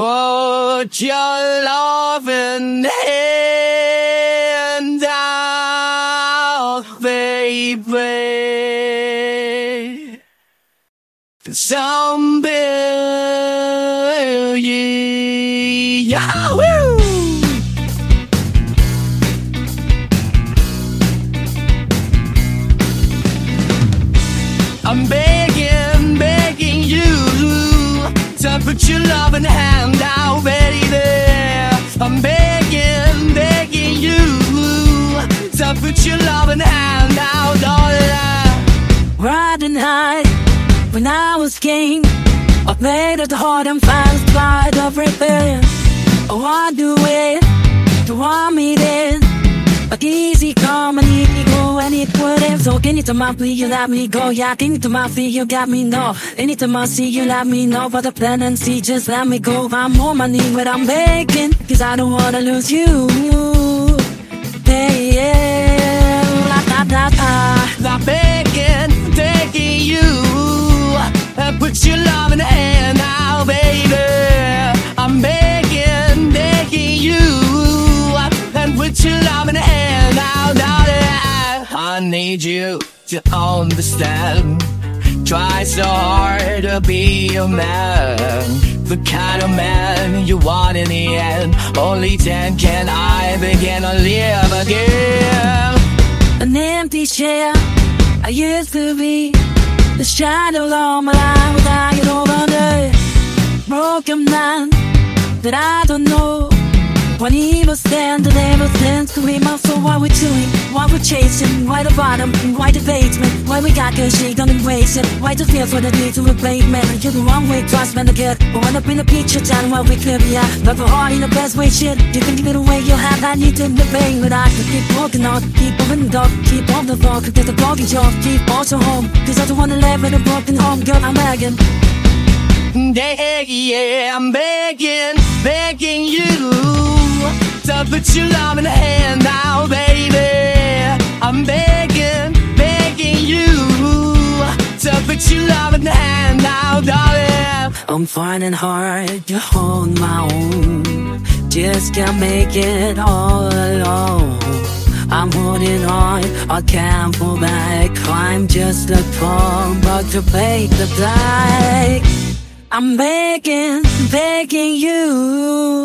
Put your loving hand out, baby. Some billion. Yahoo! Put your loving hand out, baby. There. I'm begging, begging you to put your loving hand out, darling. Riding high when I was king. I played the hard and fast of rebellion. Oh, I do it, do want me then. But easy come so anytime I play you let me go. Yeah anytime I feel you got me no. Anytime I see you let me know. But the plan and see just let me go. I'm on my knee but I'm begging cause I don't wanna lose you need you to understand. Try so hard to be a man, the kind of man you want in the end. Only then can I begin to live again. An empty chair I used to be The shadow all my life without you over there Broken man that I don't know He was stand and ever stands to him So what we doing, what we chasing Why the bottom, why the basement? Why we got good shit, don't embrace it. Why the fear for the need to replace man You're the wrong way, trust man, the good But when up in the picture, down what we could be at. Love for heart in the best way, shit. You can give it away, you have that need to the pain But I can keep walking on, keep moving dog Keep on the rock, get the dog job Keep also home, cause I don't wanna live in a broken home Girl, I'm begging. Yeah, yeah, I'm begging, begging you to put your loving hand now, baby. I'm begging, begging you to put your loving hand now, darling. I'm finding hard to hold my own. Just can't make it all alone. I'm holding on, I can't fall back. I'm just a pawn, but to pay the black. I'm begging, begging you.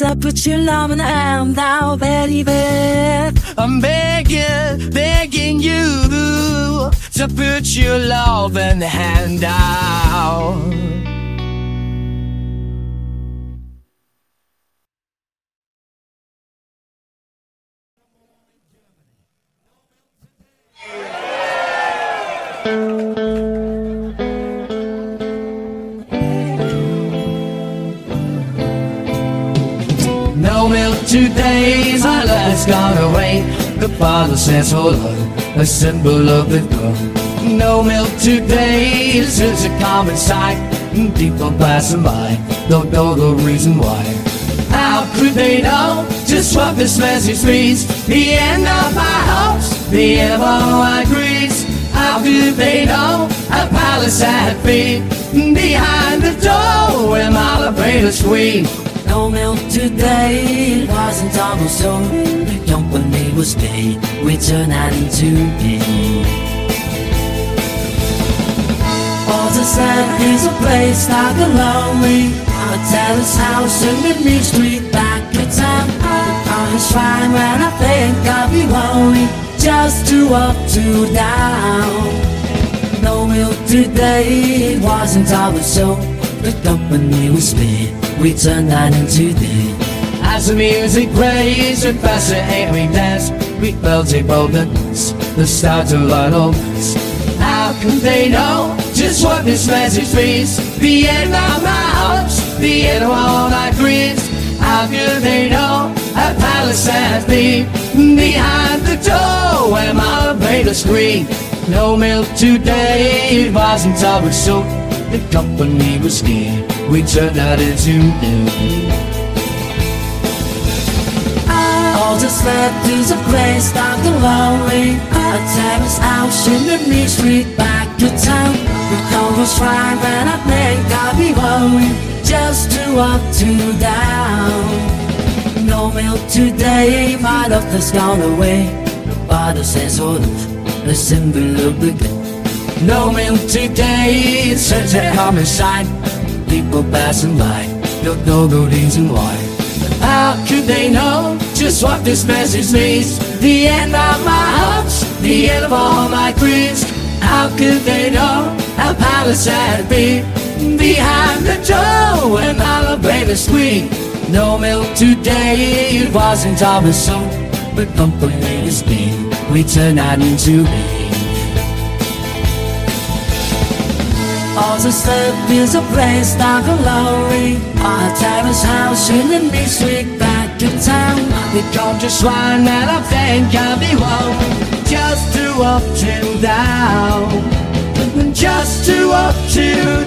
to put your loving hand out, baby. I'm begging, begging you to put your loving hand out. Milk today, my life's gone away. The father says, oh, hold on, a symbol of the love. No milk today, it's just a common sight. People passing by, don't know the reason why. How could they know just what this message means? The end of my hopes, the end of my dreams. How could they know a palace had been behind the door where my greatest queen? No milk today, it wasn't almost so. The company was paid, we turned that into me. All the sand is a place like a lonely. A terrace house in new street back in. On a shrine when I think I'll be lonely. Just two up, two down. No milk today, it wasn't always so. The company was paid, we turn that into day. As the music plays, with Pastor Amy dance, we felt a boldness, the start to learn all. How can they know just what this message means? The end of my hopes, the end of all my dreams. How could they know a palace has been behind the door where my baby screamed? No milk today, it wasn't our soap. The company was scared, we turned out into new. All just left is a place dark and lonely A terrace house in the main street back to town. The cold was fine and I think I'll be going Just to up to down. No milk today, my love has gone away. Father says oh, hold up, the symbol of the No milk today, it's such a common sight. People passing by, don't know the reason why. How could they know just what this message means? The end of my hopes, the end of all my dreams. How could they know how palace had be? behind the door when i all the squeak? No milk today, it wasn't our soul, but company is been. We turn out into being. All the step is a place dark and lonely A terrace house in the street back to town. We come just one and I think I'll be one Just to up to down. Just to up to